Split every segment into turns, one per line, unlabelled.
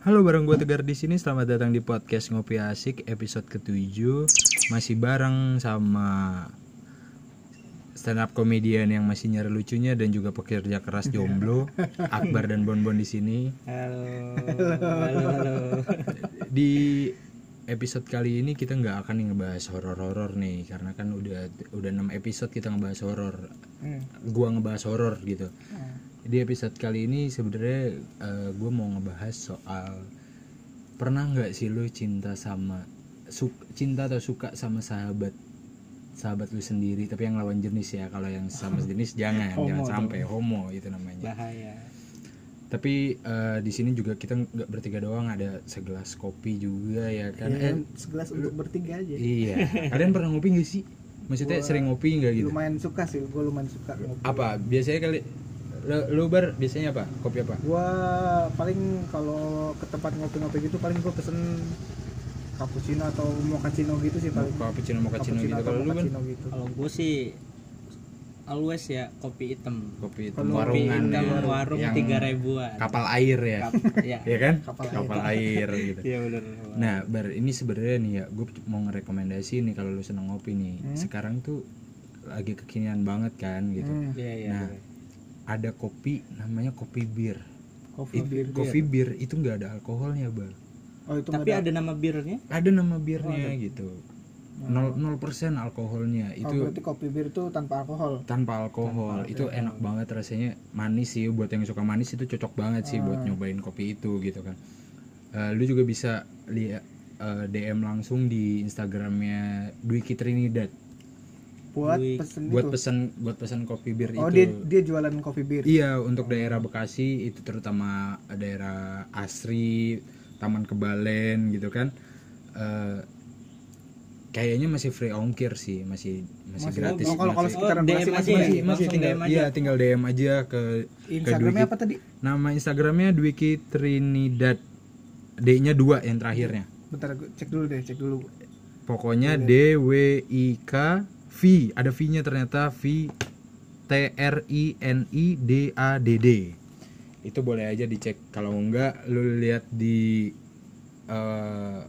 Halo bareng gue Tegar di sini. Selamat datang di podcast Ngopi Asik episode ke-7. Masih bareng sama stand up comedian yang masih nyari lucunya dan juga pekerja keras jomblo Akbar dan Bonbon di sini.
Halo. Halo, halo.
Di episode kali ini kita nggak akan ngebahas horor-horor nih karena kan udah udah 6 episode kita ngebahas horor.
Hmm.
Gua ngebahas horor gitu. Di episode kali ini sebenarnya gue mau ngebahas soal pernah nggak sih lu cinta sama su- cinta atau suka sama sahabat sahabat lu sendiri? Tapi yang lawan jenis ya kalau yang sama jenis jangan jangan sampai homo itu namanya.
Bahaya.
tapi eh, di sini juga kita nggak bertiga doang ada segelas kopi juga ya kan? Eh,
Ya, segelas untuk bertiga aja.
Iya. Kalian pernah ngopi nggak sih? Maksudnya sering ngopi nggak gitu?
lumayan suka sih gue lumayan suka ngopi.
Apa? Biasanya kali lu, lu bar biasanya apa kopi apa
gue paling kalau ke tempat ngopi-ngopi gitu paling gue pesen cappuccino atau mochaccino gitu sih paling
cappuccino mochaccino gitu kalau lu kan
gitu
Kalau gue sih always ya kopi hitam.
kopi itu
Kalau
Kopi
warungan
hitam
ya,
warung
yang
tiga ribuan.
kapal air ya
ya.
ya kan
Kapal air.
air gitu
Iya benar.
nah bar ini sebenarnya nih ya gue mau ngerekomendasi nih kalau lu seneng ngopi nih sekarang tuh lagi kekinian banget kan gitu
Hmm,
Iya iya.
Nah,
bener.
Ada kopi namanya kopi bir.
Coffee
It-
beer
kopi bir. itu nggak ada alkoholnya bar
oh itu
Tapi
nggak
ada. nama birnya?
ada nama birnya gitu. Nol nol persen alkoholnya.
Oh,
itu
berarti kopi bir itu tanpa alkohol?
Tanpa alkohol. Itu enak banget rasanya. Manis sih buat yang suka manis itu cocok banget sih buat nyobain kopi itu gitu kan. Eh, lu juga bisa lihat eh, DM langsung di Instagramnya Dwiki Trinidad
buat
Wih,
pesen
buat
itu
pesan buat pesan kopi bir
oh
itu
dia dia jualan kopi bir
iya untuk daerah Bekasi itu terutama daerah Asri Taman Kebalen gitu kan Eh, kayaknya masih free ongkir sih masih masih, gratis
oh, kalau kalau
masih-
sekitaran
Oh,
Bekasi
DM
masih
aja ya?
masih, masih tinggal
DM aja.
iya tinggal DM aja ke ke
Instagramnya
Dwiki.
apa tadi
Nama Instagramnya Dwiki Trinidad. D-nya dua yang terakhirnya.
bentar gue cek dulu deh cek dulu
Pokoknya D W I K V. Ada V-nya ternyata V T R I N I D A D D. Itu boleh aja dicek. Kalau enggak lu lihat di eh,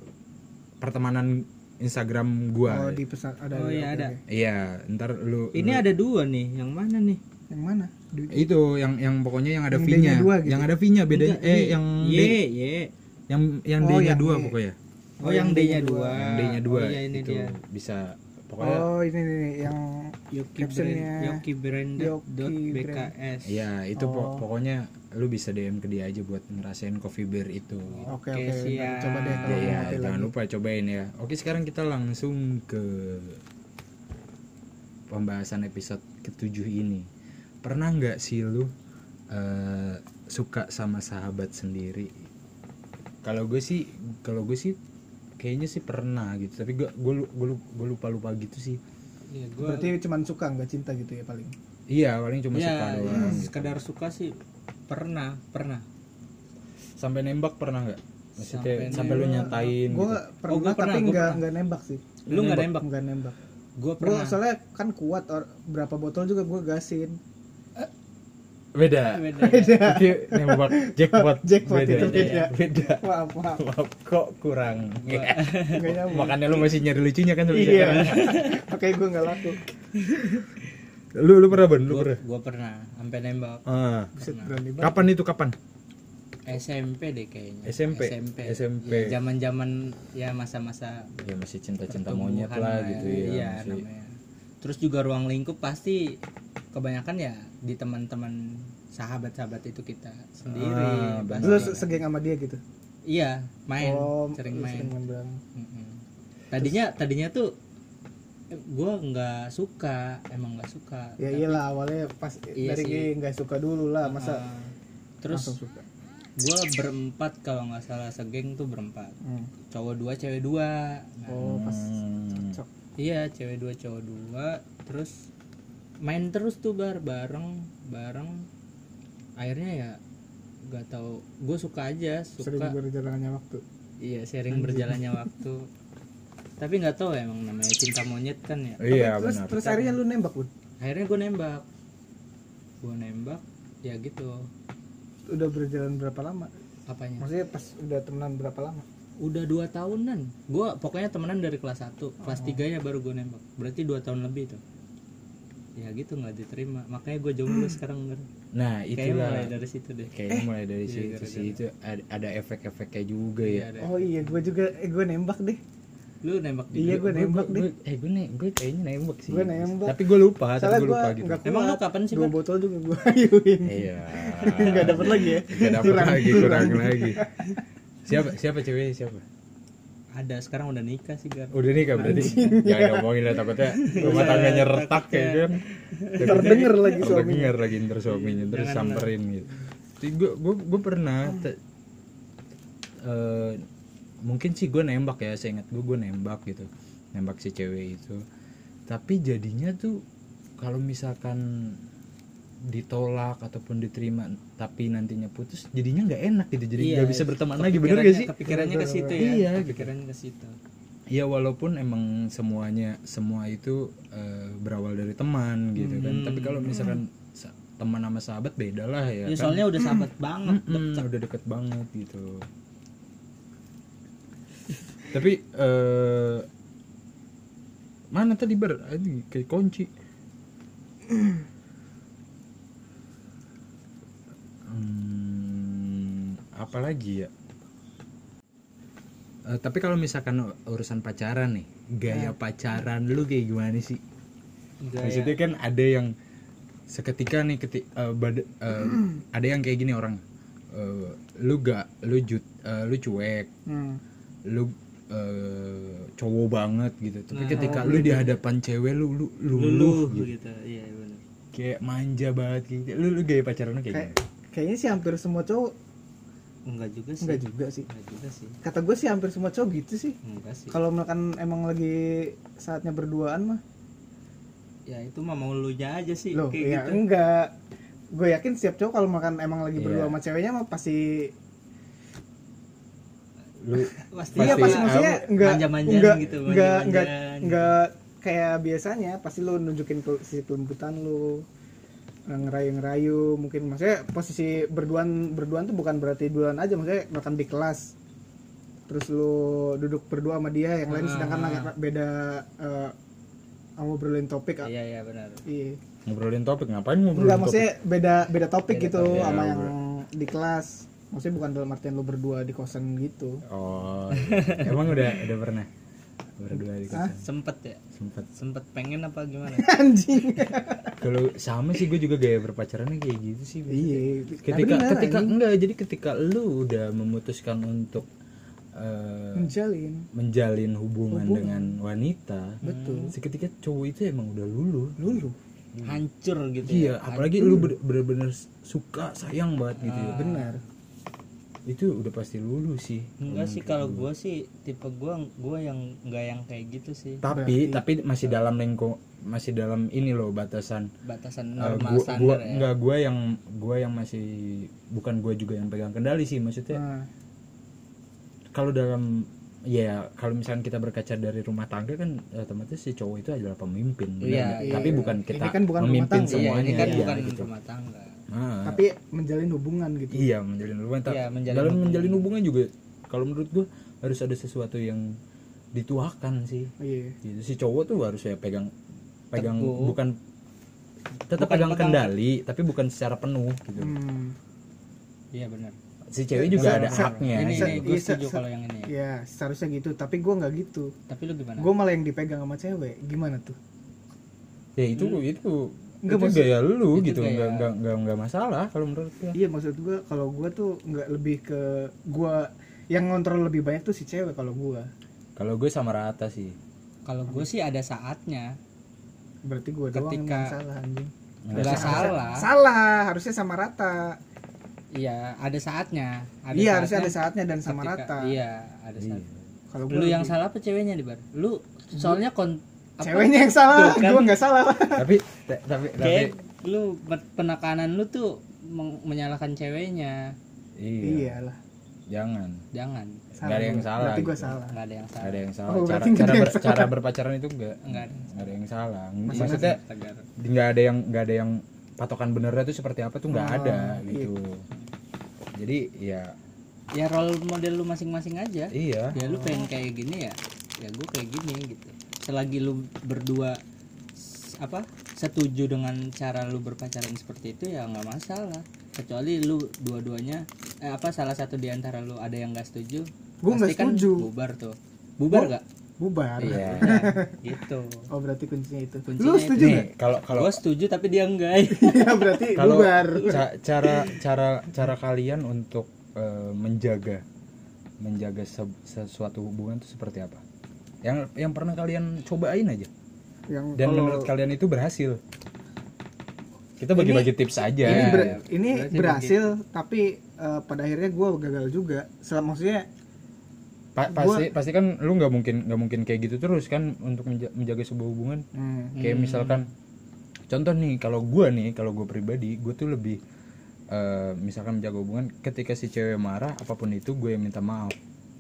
pertemanan Instagram gua.
oh di pesan ada
Oh, iya, ada.
Iya, ntar lu
Ini ada dua nih. Yang mana nih?
yang mana Di-
itu yang yang pokoknya yang ada
Yang
V-nya.
Dua gitu.
Yang ada V-nya bedanya
Enggak,
eh
nih.
yang D,
Y, Y.
yang yang
Oh,
D-nya
yang
dua
Y.
pokoknya.
Oh, yang D-nya dua.
yang D-nya dua
Oh, iya, ini
itu
dia.
bisa pokoknya
oh ini nih yang
Yoki
Captionnya
Brand, Yoki Branded
Yoki
dot
Brand.
BKS.
ya itu po-
Oh.
pokoknya lu bisa DM ke dia aja buat ngerasain coffee beer itu
oke
Oke,
oke
siap.
coba deh kalau
ya,
ngopi
jangan
lagi.
lupa cobain ya oke sekarang kita langsung ke pembahasan episode ketujuh ini pernah nggak sih lu eh, suka sama sahabat sendiri kalau gue sih kalau gue sih kayaknya sih pernah gitu. Tapi gue gue gue lupa lupa gitu sih.
Iya, gua
berarti cuman suka nggak cinta gitu ya paling?
Iya paling cuma
ya,
suka
ya,
doang gitu.
sekedar suka sih pernah, pernah.
sampai nembak pernah nggak? Maksudnya
Sampai
sampai, lu nyatain
gue
gitu.
Pernah,
gua pernah,
tapi
gua
nggak nggak nembak sih.
Lu nggak nembak?
nggak nembak.
Gue
gue
pernah.
soalnya kan kuat or, berapa botol juga gue gasin
beda.
Beda.
itu nembak jackpot
Jackpot
beda.
itu beda.
beda.
Maaf maaf
Maaf, kok kurang?
Nyambung.
Makanya lu masih nyari lucunya kan sebenarnya.
iya. oke gue nggak laku.
Lu lu pernah ban lu pernah?
Gue pernah. Sampai nembak.
Ah.
Banget.
Kapan itu? Kapan?
SMP deh kayaknya.
SMP?
SMP.
SMP.
Ya, zaman-zaman ya masa-masa
ya masih cinta cinta
pertumbuhan
monyet lah gitu ya
Iya,
masih.
namanya. Terus juga ruang lingkup pasti kebanyakan ya di teman-teman sahabat-sahabat itu kita sendiri.
Ah,
lu se- segeng sama dia gitu
Iya, main,
oh
sering main.
bareng.
Mm-mm. Tadinya tadinya tuh gue nggak suka, emang nggak suka.
ya iyalah awalnya pas
Iya
dari nggak suka dulu lah masa
Ah, terus
suka
gue berempat kalau nggak salah segeng tuh berempat
Hmm.
cowok dua cewek dua Nah,
oh pas
Hmm.
cocok
iya cewek dua cowok dua terus main terus tuh bar bareng bareng. Akhirnya ya nggak tahu. Gue suka aja
sering
suka
berjalannya waktu.
Iya sering berjalannya waktu. Tapi nggak tahu emang namanya cinta monyet kan ya.
Iya
terus
benar.
terus akhirnya lu nembak bun?
Akhirnya gue nembak. Gue nembak ya gitu.
Udah berjalan berapa lama?
Apanya?
Maksudnya pas udah temenan berapa lama?
Udah dua tahunan. Gue pokoknya temenan dari kelas 1 kelas
Oh.
3 ya baru gue nembak. Berarti dua tahun lebih tuh ya gitu nggak diterima. Makanya gue jomblo sekarang Gar.
nah
kayaknya
itulah.
mulai dari situ deh.
Kayaknya mulai dari
Iya,
situ
gara-gara.
sih. Itu ada, ada efek-efeknya juga
Iya,
ya.
ada.
oh iya gue juga eh, gue nembak deh.
Lu nembak di
iya gue
Gua-
nembak
gua-
deh.
gua- eh gue ne gue kayaknya nembak sih.
Gue nembak.
tapi gue lupa tapi
soalnya
gue
gue
lupa gitu.
nggak
Emang lu kapan sih,
dua
Bang?
botol juga gue ayuin
iya.
Nggak dapet lagi ya?
Gak dapet
Kurang.
lagi kurang. lagi. Siapa siapa cewek siapa
ada sekarang udah nikah sih Gar.
Udah nih berarti? Jangan ngomongin lah takutnya rumah tangganya retak kayak kan
terdenger lagi suaminya.
terdengar lagi ntar suaminya terus samperin gitu. Gue gue gue pernah te- eh, mungkin sih gue nembak ya saya ingat gue gue nembak gitu. Nembak si cewek itu. Tapi jadinya tuh kalau misalkan ditolak ataupun diterima tapi nantinya putus jadinya nggak enak gitu jadi
Iya,
nggak bisa berteman lagi bener gak sih?
kepikirannya ke situ ya
Iya,
kepikirannya ke situ.
Ya walaupun emang semuanya semua itu eh, berawal dari teman gitu kan tapi kalau misalkan sa- teman sama sahabat beda lah ya,
ya
kan.
soalnya udah sahabat banget
Mm-mm, udah deket banget gitu. Tapi eh mana tadi ber? Kayak kunci hmm, apa lagi ya? Eh, tapi kalau misalkan urusan pacaran nih gaya pacaran lu kayak gimana sih?
Gaya.
maksudnya kan ada yang seketika nih keti, eh, bad- eh, ada yang kayak gini orang eh, lu gak lu jut eh, lu cuek
Hmm.
lu eh, cowok banget gitu. Tapi ketika lu di hadapan cewek lu lu luluh
luluh
gitu.
gitu. Iya benar
kayak manja banget gitu. Lu lu gaya pacaran lu kayak
Kayak-
gimana
kayaknya sih hampir semua cowok.
Enggak juga sih.
Enggak juga sih.
Enggak juga sih.
Kata gue sih hampir semua cowok gitu sih.
Enggak sih.
Kalau misalkan emang lagi saatnya berduaan mah.
Ya itu mah mau lu nya aja sih
loh
kayak
ya
gitu.
enggak. Gue yakin setiap cowok kalau makan emang lagi berdua
Iya.
sama ceweknya mah pasti
lu
pasti
iya
Pasti,
pasti maksudnya enggak
manja-manjaan
enggak
gitu,
enggak enggak enggak kayak biasanya pasti lu nunjukin ke sisi kelembutan lu ngerayu-ngerayu mungkin maksudnya posisi berduaan berduaan tuh bukan berarti duaan aja maksudnya makan di kelas. Terus lu duduk berdua sama dia yang lain
Ah.
sedangkan lagi beda eh, ngobrolin topik
iya iya benar.
Iya.
Ngobrolin topik ngapain ngobrolin
enggak
topik?
maksudnya beda beda topik
Beda
gitu
topik.
sama
Iya,
yang di kelas. Maksudnya bukan dalam artian lu berdua di kosan gitu.
Oh emang udah udah pernah berdua di kosan.
Sempet ya?
Sempet.
Sempet pengen apa gimana?
Anjing.
Kalau sama sih gue juga gaya berpacarannya kayak gitu sih
iya
ketika
bener,
ketika
anjing.
enggak jadi ketika lu udah memutuskan untuk eh,
menjalin.
menjalin hubungan,
Hubungan.
dengan wanita
betul.
seketika cowok itu emang udah luluh.
Lulu
hancur gitu
iya
ya
apalagi lu ber- bener-bener suka sayang banget gitu ya.
Benar
itu udah pasti luluh sih
enggak sih kalau gua sih tipe gua gua yang enggak yang kayak gitu sih
tapi tapi masih dalam lingkup masih dalam ini loh batasan
batasan
Eh,
normal
gua,
standar
gua
ya
enggak gua yang gua yang masih bukan gua juga yang pegang kendali sih maksudnya
nah,
kalau dalam ya kalau misalnya kita berkaca dari rumah tangga kan otomatis si cowok itu adalah pemimpin
Iya,
nggak?
iya.
tapi bukan
Ini
kita
kan bukan rumah
memimpin
tangga.
iya
semuanya
ini kan
iya,
bukan
gitu.
rumah tangga
Ah,
tapi menjalin hubungan gitu.
Iya menjalin hubungan. Ta-
Iya, menjalin
dalam
hubungan.
menjalin hubungan juga kalau menurut gua harus ada sesuatu yang dituakan sih.
Iya.
Gitu. Si cowok tuh harus ya pegang pegang
Teguh.
bukan tetap
Bukan
pegang
pegang-
kendali tapi bukan secara penuh gitu.
Hmm.
iya benar.
Si cewek juga
Se-
ada
se-
haknya.
Ini
Se-
ini gue
iya, se-
setuju
se-
kalau yang ini
ya. seharusnya gitu. Tapi gue nggak gitu.
Tapi lu gimana?
Gue malah yang dipegang sama cewek. Gimana tuh?
Ya itu itu
Nggak,
itu
maksud-
gaya lu
itu
gitu
gaya-
nggak nggak nggak nggak masalah kalau menurut gua.
Iya maksud gue kalau gue tuh nggak lebih ke gue yang ngontrol lebih banyak tuh si cewek kalau gue
kalau gue sama rata sih.
Kalau gue sih ada saatnya.
Berarti gue doang yang
Ketika-
salah anjing.
Nggak salah.
Salah harusnya sama rata.
Iya ada saatnya. Ada
iya harusnya ada saatnya dan sama
ketika-
rata.
iya ada
Iya.
saat
kalau
lu
gua
yang
lebih-
salah apa ceweknya di bar lu soalnya kon apa,
ceweknya yang salah.
Tuh kan.
gue nggak salah.
Tapi ta- tapi tapi
kayak lu pe- penekanan lu tuh menyalahkan ceweknya.
Iya.
Iyalah.
Jangan.
Jangan.
Nggak ada yang
gua.
salah
berarti gue
gitu.
salah.
Nggak ada yang
nggak
salah
ada yang salah.
Oh,
cara
nggak
cara ber- cara berpacaran itu enggak
nggak ada
nggak ada yang salah. maksudnya nggak ada yang nggak ada yang patokan benernya itu seperti apa tuh nggak
Oh,
ada
iya.
gitu. Jadi ya.
Ya role model lu masing-masing aja.
Iya.
Ya lu pengen kayak gini ya ya gue kayak gini gitu selagi lu berdua apa setuju dengan cara lu berpacaran seperti itu ya nggak masalah. Kecuali lu dua-duanya eh, apa salah satu di antara lu ada yang nggak setuju
Gua nggak
pasti kan
setuju.
bubar tuh. Bubar nggak?
bubar.
Iya.
Gitu.
Oh berarti kuncinya itu.
Kuncinya
lu setuju nggak?
kalau kalau
gue setuju tapi dia enggak
ya berarti
kalau
bubar.
ca- cara cara cara kalian untuk eh, menjaga menjaga se- sesuatu hubungan itu seperti apa yang yang pernah kalian cobain aja.
Yang
dan
kalau-
menurut kalian itu berhasil. Kita bagi-bagi tips aja.
ini, ber-
ya.
ini
Berarti
berhasil tapi eh, pada akhirnya gue gagal juga. Selama maksudnya
Pa- pasti pasti kan lu nggak mungkin nggak mungkin kayak gitu terus kan untuk menja- menjaga sebuah hubungan.
Hmm,
kayak misalkan contoh nih kalau gua nih kalau gue pribadi gue tuh lebih eh, misalkan menjaga hubungan ketika si cewek marah apa pun itu gue yang minta maaf.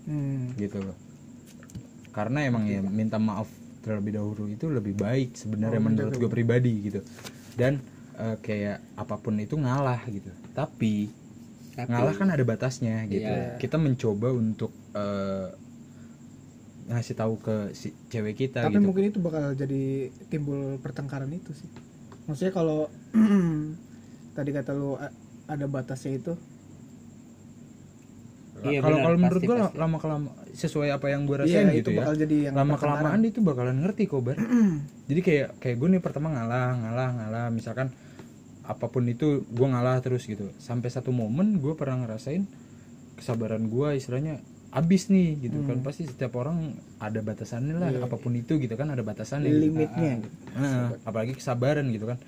Hmm,
gitu loh karena emang ya minta maaf terlebih dahulu itu lebih baik sebenarnya
Oh,
menurut
menjaga
gue pribadi gitu. Dan eh, kayak apa pun itu ngalah gitu. Tapi
Tapi-
ngalah kan ada batasnya gitu.
Iya.
kita mencoba untuk eh, ngasih tahu ke si cewek kita
tapi
gitu.
mungkin itu bakal jadi timbul pertengkaran itu sih. Maksudnya kalau tadi kata lu ada batasnya itu.
Iya,
kalau kalau menurut gue lama kelama sesuai apa yang gue
iya
rasain
itu
gitu ya.
bakal jadi yang
lama kelamaan dia tuh bakalan ngerti kok bar. Jadi kayak kayak gue nih pertama ngalah ngalah ngalah. Misalkan apa pun itu gue ngalah terus gitu. Sampai satu momen gue pernah ngerasain kesabaran gue istilahnya abis nih gitu kan. Pasti setiap orang ada batasannya lah. Apa pun itu gitu kan ada batasannya gitu.
limitnya. Gitu.
Nah, apalagi kesabaran gitu kan.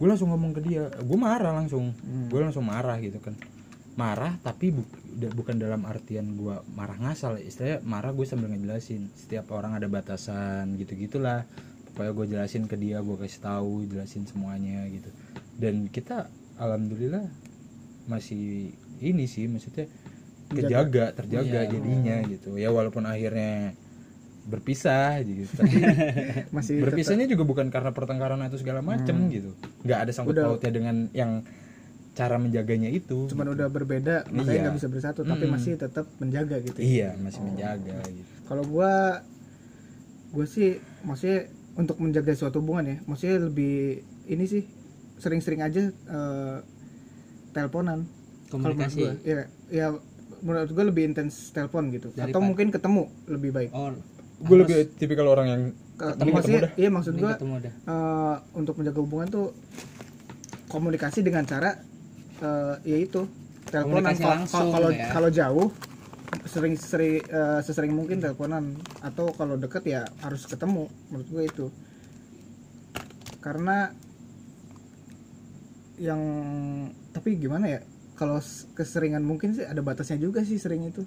Gue langsung ngomong ke dia. Gue marah langsung. Gue langsung marah gitu kan marah tapi bu- bukan dalam artian gue marah ngasal istilahnya marah gue sambil ngejelasin. Setiap orang ada batasan gitu gitulah pokoknya gue jelasin ke dia gue kasih tahu jelasin semuanya gitu. Dan kita alhamdulillah masih ini sih maksudnya kejaga terjaga
Iya.
jadinya gitu. Ya walaupun akhirnya berpisah gitu. Tapi
masih tetap-
berpisahnya juga bukan karena pertengkaran atau segala macem gitu. Nggak ada sangkut pautnya dengan yang cara menjaganya itu
cuman udah berbeda makanya
Iya.
nggak bisa bersatu tapi
Mm.
masih tetap menjaga gitu.
Iya masih menjaga gitu.
Kalau gua gue sih maksudnya untuk menjaga suatu hubungan ya maksudnya lebih ini sih sering-sering aja eh, teleponan.
Komunikasi.
gua, ya ya menurut gue lebih intens telepon gitu. Atau
Daripada-
mungkin ketemu lebih baik.
Oh
gue lebih tipikal orang yang
Ke-
Ketemu, dah.
iya maksud gue
dah
eh, untuk menjaga hubungan tuh komunikasi dengan cara eh, yaitu teleponan.
Komunikasi
Kalau-
ya.
kalau jauh sering sering eh, sesering mungkin teleponan. Atau kalau deket ya harus ketemu menurut gue itu. Karena yang tapi gimana ya kalau keseringan mungkin sih ada batasnya juga sih sering itu.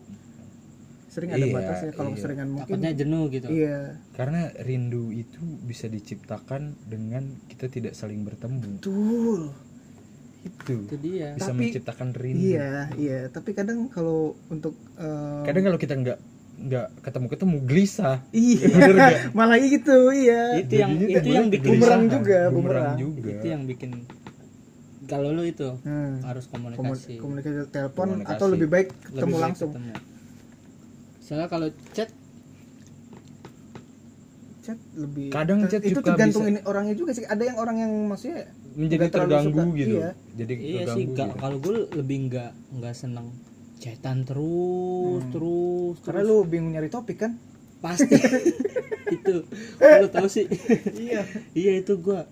Sering ada
Iya,
batasnya kalau
iya.
keseringan mungkin.
Takutnya jenuh gitu.
Iya.
Karena rindu itu bisa diciptakan dengan kita tidak saling bertemu.
Betul
itu
itu dia
bisa
Tapi-
menciptakan rindu
Iya, iya. Tapi kadang kalau untuk eh,
kadang kalau kita nggak nggak ketemu ketemu gelisah
iya,
Bener
malah gitu, iya.
itu yang
Jadinya
itu yang bikin
Bumerang juga,
bumerang juga
itu yang bikin kalau lu itu
Hmm.
harus
Komu-
komunikasi
komunikasi telepon
Komunikasi.
atau lebih baik
Lebih
ketemu
baik
langsung.
ketemu. soalnya kalau chat
Chat lebih
Kadang chat
itu
juga
tergantung
bisa-
ini orangnya juga sih. Ada yang orang yang maksudnya
menjadi terganggu
suka.
gitu
Iya.
jadi
iya sih
terganggu
ga-
gitu.
kalau gue lebih nggak nggak seneng chatan terus terus
Hmm. Karena
terus.
lu bingung nyari topik kan?
pasti itu lu tahu sih
iya.
iya itu gua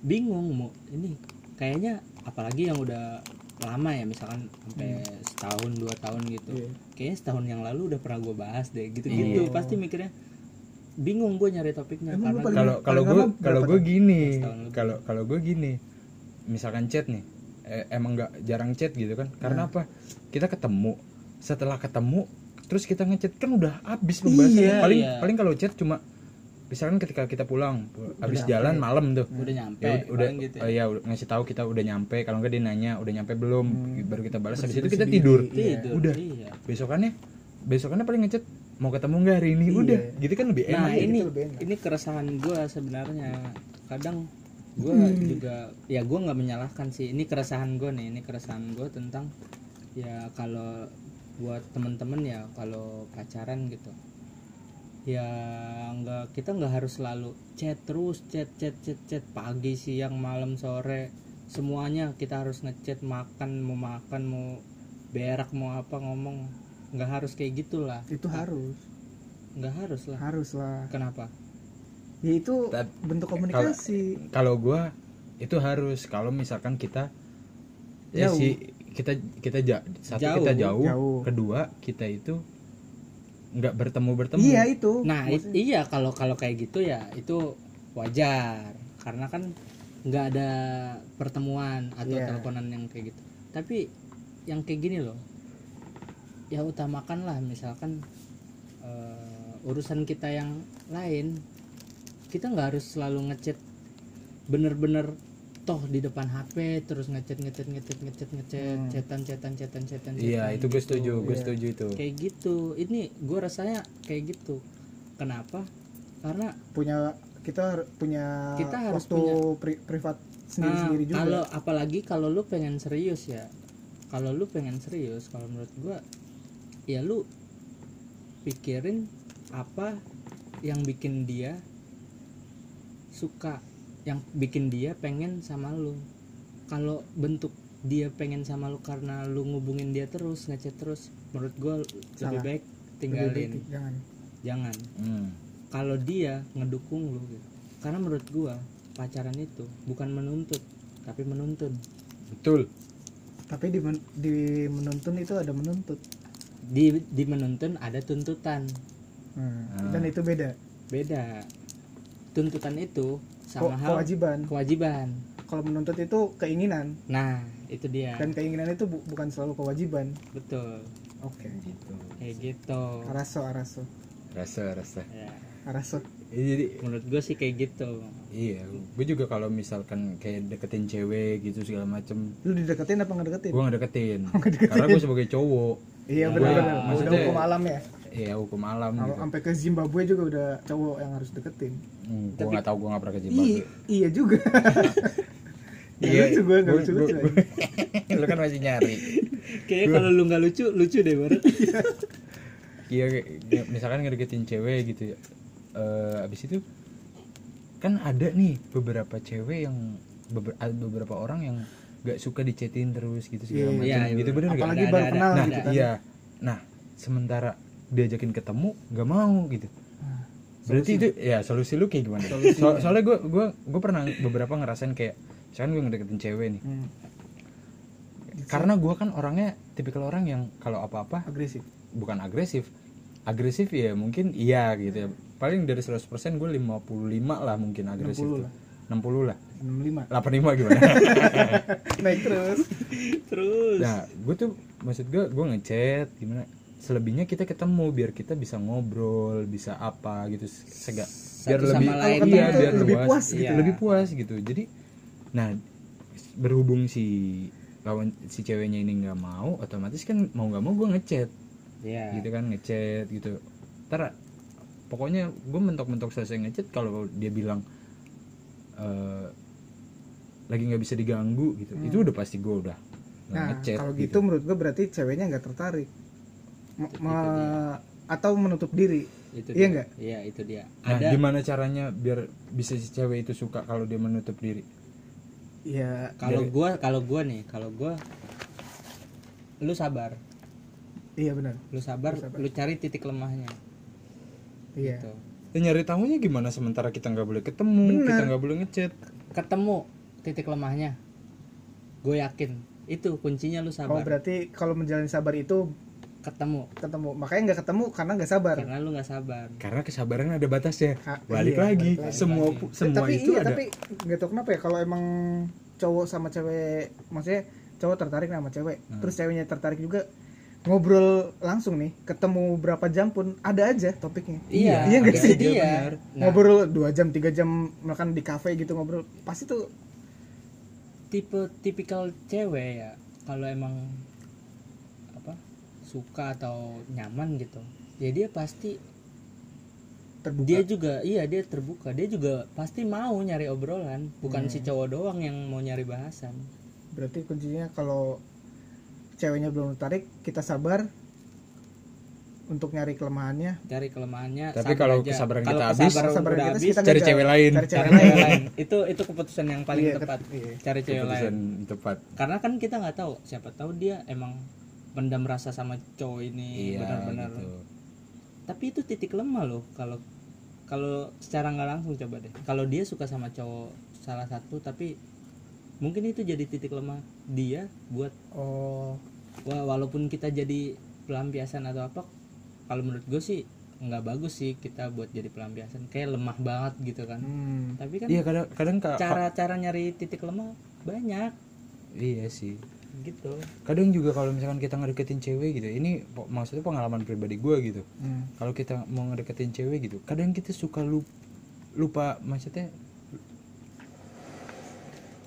bingung mau ini kayaknya apalagi yang udah lama ya misalkan sampai setahun dua tahun gitu
Hmm. Iya.
kayaknya setahun yang lalu udah pernah gue bahas deh gitu gitu
Iya.
pasti mikirnya bingung gue nyari topiknya
Emang
karena
kalau kalau gue kalau gue gini kalau kalau gue gini misalkan chat nih eh, emang nggak jarang chat gitu kan
Nah.
karena apa kita ketemu setelah ketemu terus kita ngechat kan udah habis pembahasannya
Iya,
paling
iya.
paling kalau chat cuma misalkan ketika kita pulang habis
nyampe.
jalan malam tuh
udah nyampe
ya udah
gitu
oh iya udah ngasih tahu kita udah nyampe kalau nggak dia nanya udah nyampe belum baru kita balas habis itu kita
diri.
tidur
Iya.
tidur
udah.
iya.
besokannya besokannya paling ngechat mau ketemu nggak hari ini?
Iya.
udah gitu kan lebih
nah
enak
gitu.
ini
lebih enak.
ini keresahan gue sebenarnya. Kadang gue
Hmm.
juga ya gue nggak menyalahkan sih. Ini keresahan gue nih ini keresahan gue tentang ya kalau buat temen-temen ya kalau pacaran gitu. Ya nggak kita nggak harus selalu chat terus chat chat chat chat. Pagi siang malam sore. Semuanya kita harus ngechat makan mau makan mau berak mau apa ngomong nggak harus kayak gitulah
itu harus
nggak harus lah
harus lah
kenapa
ya itu
Tap-
bentuk komunikasi
kalau gua itu harus kalau misalkan kita ya
Jauh.
si kita kita ja- satu
Jauh.
kita jauh,
Jauh.
kedua kita itu nggak bertemu bertemu
iya itu
Nah, i-
Maksudnya-
iya kalau kalau kayak gitu ya itu wajar karena kan nggak ada pertemuan atau
Iya.
teleponan yang kayak gitu. Tapi yang kayak gini loh, ya utamakanlah misalkan eh, urusan kita yang lain, kita nggak harus selalu ngechat bener-bener toh di depan HP terus ngechat ngechat ngechat ngechat ngechat
Hmm.
chatan chatan chatan chatan
iya itu gue
gitu
setuju gue
Iya.
setuju itu.
Kayak gitu. Ini gue rasanya kayak gitu. Kenapa? Karena
punya kita punya
Kita harus
waktu pri- privat sendiri sendiri
nah,
juga.
kalau apalagi kalau lu pengen serius ya. Kalau lu pengen serius kalau menurut gue ya lu pikirin apa yang bikin dia suka yang bikin dia pengen sama lu. Kalau bentuk dia pengen sama lu karena lu ngubungin dia terus ngechat terus menurut gue lebih
Salah.
baik
Lebih
tinggalin.
baik jangan.
Jangan.
Hmm.
kalau dia ngedukung lu gitu. karena menurut gua pacaran itu bukan menuntut tapi menuntun.
Betul.
Tapi di, men- di menuntun itu ada menuntut
di di menuntun ada tuntutan.
Hmm, dan itu beda?
Beda. Tuntutan itu
Ko-
sama hal
kewajiban.
kewajiban.
Kalau menuntut itu keinginan.
Nah itu dia.
Dan keinginan itu bu- bukan selalu kewajiban.
Betul.
Oke.
Gitu.
Kayak gitu.
Araso araso.
Rasa rasa.
Ya.
Araso.
Eh, jadi
menurut gua sih kayak gitu.
Iya gue juga kalau misalkan kayak deketin cewek gitu segala macem.
Lu dideketin apa nggak deketin
gue nggak deketin karena gue sebagai cowok
iya
Nah,
benar benar udah
maksudnya-
hukum alam ya?
Ya hukum alam
kalau
gitu.
sampai ke Zimbabwe juga udah cowok yang harus deketin.
Hmm, gue
Tapi-
nggak tahu gue nggak pernah ke
Iya,
Zimbabwe.
Iya juga. Nggak lucu gue, nggak lucu lucu.
lu kan masih nyari.
Kayaknya kalau lu nggak lucu lucu deh barat
iya. Misalkan ngedeketin cewek gitu ya. Eh, abis itu kan ada nih beberapa cewek yang beberapa orang yang nggak suka dicetin terus gitu segala
Iya,
macam
iya, iya,
gitu
bener.
Apalagi baru kenal
nah
gitu kan.
iya nah sementara diajakin ketemu nggak mau gitu
Nah,
berarti
solusi.
itu ya solusi lu kayak gimana. So- soalnya gue gue gue pernah beberapa ngerasain kayak misalkan gue ngedeketin cewek nih
Hmm,
karena gue kan orangnya tipikal orang yang kalau apa-apa
agresif.
bukan agresif agresif ya mungkin iya gitu ya paling dari 100% gue 55 lah mungkin agresif
60
tuh.
lah.
60 lah.
65.
85 gimana?
Naik terus.
terus.
Nah gue tuh maksud gue gue ngechat gimana? Selebihnya kita ketemu biar kita bisa ngobrol bisa apa gitu. Sega biar
Satu
lebih
sama lain
iya biar
lebih
luas.
puas
gitu.
Gitu.
lebih puas gitu. Jadi nah berhubung si lawan si ceweknya ini nggak mau otomatis kan mau nggak mau gue ngechat.
Ya
gitu kan ngechat gitu. Ntar pokoknya gue mentok-mentok selesai ngechat kalau dia bilang eh lagi nggak bisa diganggu gitu itu udah pasti gue udah
Nah, kalau gitu menurut gue berarti ceweknya nggak tertarik. M- me- atau menutup diri.
itu
Iya nggak?
iya itu dia
nah
ada
gimana caranya biar bisa si cewek itu suka kalau dia menutup diri
Ya,
kalau
Dari-
gua kalau gua nih kalau gua lu sabar
iya benar.
lu sabar,
Lu sabar.
lu cari titik lemahnya
Iya.
gitu.
Ya nyari tahunya gimana sementara kita nggak boleh ketemu
Benar.
kita nggak boleh ngechat
ketemu titik lemahnya gue yakin itu kuncinya lu
Oh,
sabar
berarti kalau menjalani sabar itu
ketemu
ketemu. Makanya nggak ketemu karena nggak sabar.
karena lu nggak sabar
karena kesabaran ada batasnya
Ah,
balik
iya,
lagi
balik lagi.
semua
Balik lagi.
semua
tapi
itu
iya,
ada
tapi nggak tahu kenapa ya kalau emang cowok sama cewek maksudnya cowok tertarik sama cewek
Hmm.
terus ceweknya tertarik juga ngobrol langsung nih ketemu berapa jam pun ada aja topiknya.
Iya
iya nggak
itu
sih?
dia
benar.
Nah,
ngobrol dua jam tiga jam makan di kafe gitu ngobrol pasti tuh
tipe tipikal cewek ya kalau emang apa suka atau nyaman gitu ya dia pasti
terbuka.
dia juga iya dia terbuka. Dia juga pasti mau nyari obrolan bukan
Hmm.
si cowok doang yang mau nyari bahasan.
Berarti kuncinya kalau ceweknya belum tertarik kita sabar untuk nyari kelemahannya.
Cari kelemahannya
Tapi kalau
aja.
kesabaran
Kalau
kita habis,
kesabaran
Sabaran
udah
kita
habis
kita
cari cewek lain.
cari cewek lain.
lain. Itu itu keputusan yang paling
Iya,
tepat.
iya.
cari cewek lain.
Keputusan tepat.
Karena kan kita nggak tahu siapa tahu dia emang pendam rasa sama cowok ini
iya
benar-benar.
gitu.
tapi itu titik lemah loh kalau kalau secara nggak langsung coba deh. Kalau dia suka sama cowok salah satu tapi mungkin itu jadi titik lemah dia buat
oh
wah walaupun kita jadi pelampiasan atau apa kalau menurut gue sih nggak bagus sih kita buat jadi pelampiasan. Kayak lemah banget gitu kan.
Hmm.
tapi kan
iya kadang kadang Kak-
cara-cara nyari titik lemah banyak.
Iya sih.
Gitu.
Kadang juga kalau misalkan kita ngedeketin cewek gitu ini maksudnya pengalaman pribadi gue gitu.
Hmm.
kalau kita mau ngedeketin cewek gitu kadang kita suka lupa, lupa maksudnya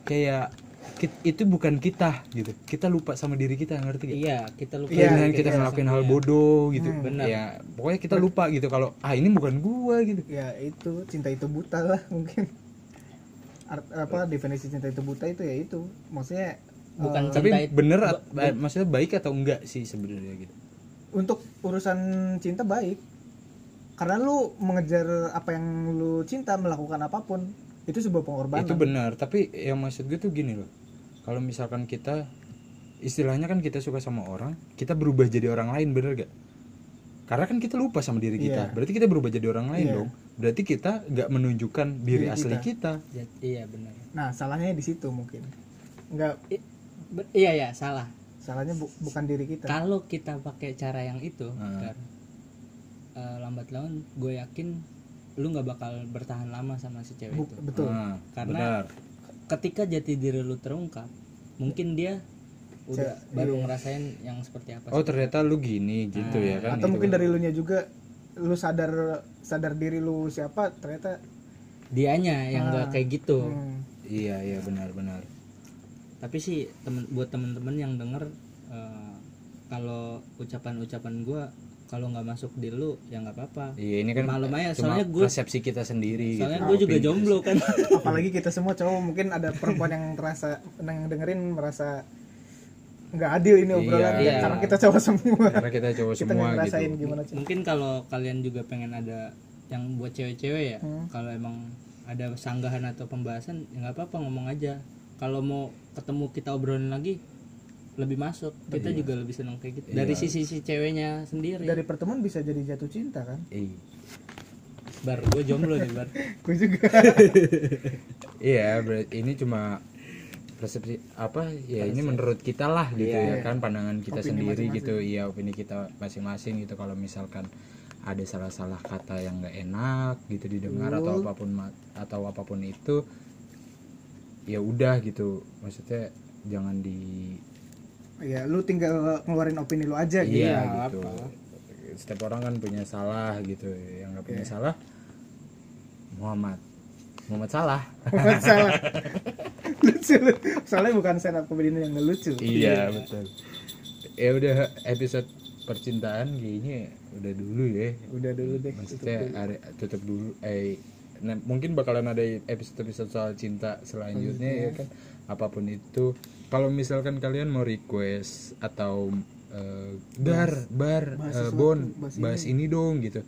kayak itu bukan kita gitu. Kita lupa sama diri kita ngerti gak?
iya kita lupa
Iya,
Dengan kita ngelakuin hal bodoh gitu.
Hmm.
Benar.
ya pokoknya kita lupa gitu. Kalau ah ini bukan gua gitu.
Ya itu cinta itu buta lah mungkin. Art, apa definisi cinta itu buta itu ya itu. Maksudnya
bukan
tapi
cinta itu-
bener
bu-
at- eh, maksudnya baik atau enggak sih sebenarnya gitu?
Untuk urusan cinta baik. Karena lu mengejar apa yang lu cinta melakukan apa pun itu sebuah pengorbanan.
Itu benar tapi yang maksud gue tuh gini loh. Kalau misalkan kita istilahnya kan kita suka sama orang kita berubah jadi orang lain bener gak? Karena kan kita lupa sama diri kita.
Iya.
berarti kita berubah jadi orang lain
Iya.
dong. Berarti kita nggak menunjukkan diri,
Diri
asli kita,
Ya, iya benar.
Nah salahnya di situ mungkin. Nggak.
I- iya ya salah.
Salahnya bu- bukan diri kita.
Kalau kita pakai cara yang itu
Hmm.
Dar, eh, lambat laun gue yakin lu nggak bakal bertahan lama sama si cewek
Bu-
itu
betul
Nah,
Karena-
benar.
ketika jati diri lu terungkap mungkin dia udah baru
iya.
ngerasain yang seperti apa
oh
sih.
ternyata lu gini gitu ya kan
atau
gitu.
mungkin dari lu nya juga lu sadar sadar diri lu siapa ternyata
dianya yang nggak
Ah.
kayak gitu
hmm,
iya iya benar benar
tapi sih temen buat temen-temen yang denger eh, kalau ucapan-ucapan gue kalau nggak masuk di lu ya nggak apa-apa.
Iya ini kan
Maklum aja, soalnya gua-
persepsi kita sendiri
soalnya
gitu.
gue juga jomblo kan.
Apalagi kita semua cowok mungkin ada perempuan yang terasa yang dengerin merasa nggak adil ini obrolan.
Iya.
karena kita cowok semua.
Karena kita cowok
kita
semua
ngerasain
gitu.
gimana sih?
Mungkin kalau kalian juga pengen ada yang buat cewek-cewek ya
Hmm.
kalau emang ada sanggahan atau pembahasan ya nggak apa-apa ngomong aja. Kalau mau ketemu kita obrolin lagi lebih masuk. Kita juga lebih senang kayak gitu. Dari sisi si ceweknya sendiri.
Dari pertemuan bisa jadi jatuh cinta kan?
Iya.
bar gue jomblo nih bar.
Gue juga.
Iya, berarti ini cuma persepsi apa ya ini menurut kita lah gitu ya kan pandangan kita
Opini
sendiri
masing-masing.
gitu. Iya opini kita masing-masing gitu. Kalau misalkan ada salah-salah kata yang nggak enak gitu didengar atau
Betul.
apa pun atau apa pun itu ya udah gitu. Maksudnya jangan di
ya lu tinggal ngeluarin opini lu aja gitu.
Iya gitu. setiap orang kan punya salah gitu. Yang nggak punya
Iya.
salah Muhammad. Muhammad salah.
Salah. Lucu. Lu. soalnya bukan stand up comedian yang ngelucu.
Iya betul. Ya udah episode percintaan kayaknya udah dulu ya.
Udah dulu deh
maksudnya ada tutup dulu. Eh nah, mungkin bakalan ada episode episode soal cinta selanjutnya ya kan apa pun itu. Kalau misalkan kalian mau request atau dar bar.
bahas
eh,
sesuatu,
bon
bahas
bahas, ini. dong gitu.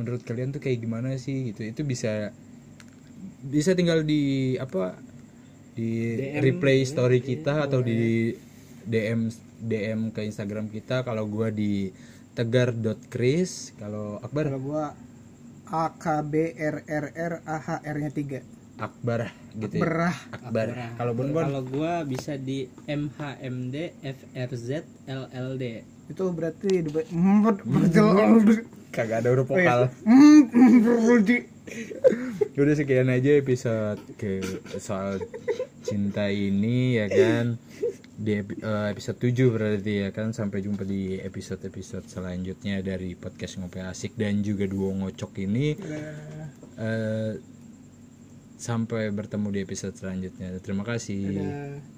Menurut kalian tuh kayak gimana sih gitu? Itu bisa bisa tinggal di apa di
DM,
replay story kita atau di DM DM ke Instagram kita. Kalau gua di tegar.kris kalau Akbar?
Kalau gua A K B R R R A H R nya 3
Akbar gitu ya.
berah
Akbar. Kalau Bon Bon
kalau gue bisa di MHMD FRZ LLD
itu berarti di betul
kagak ada huruf vokal.
berarti
Udah sekian aja episode ke soal cinta ini ya kan. Di eh, episode 7 berarti ya kan sampai jumpa di episode-episode selanjutnya dari podcast Ngopi Asik dan juga duo ngocok ini. Eh, sampai bertemu di episode selanjutnya. Terima kasih.
Dadah.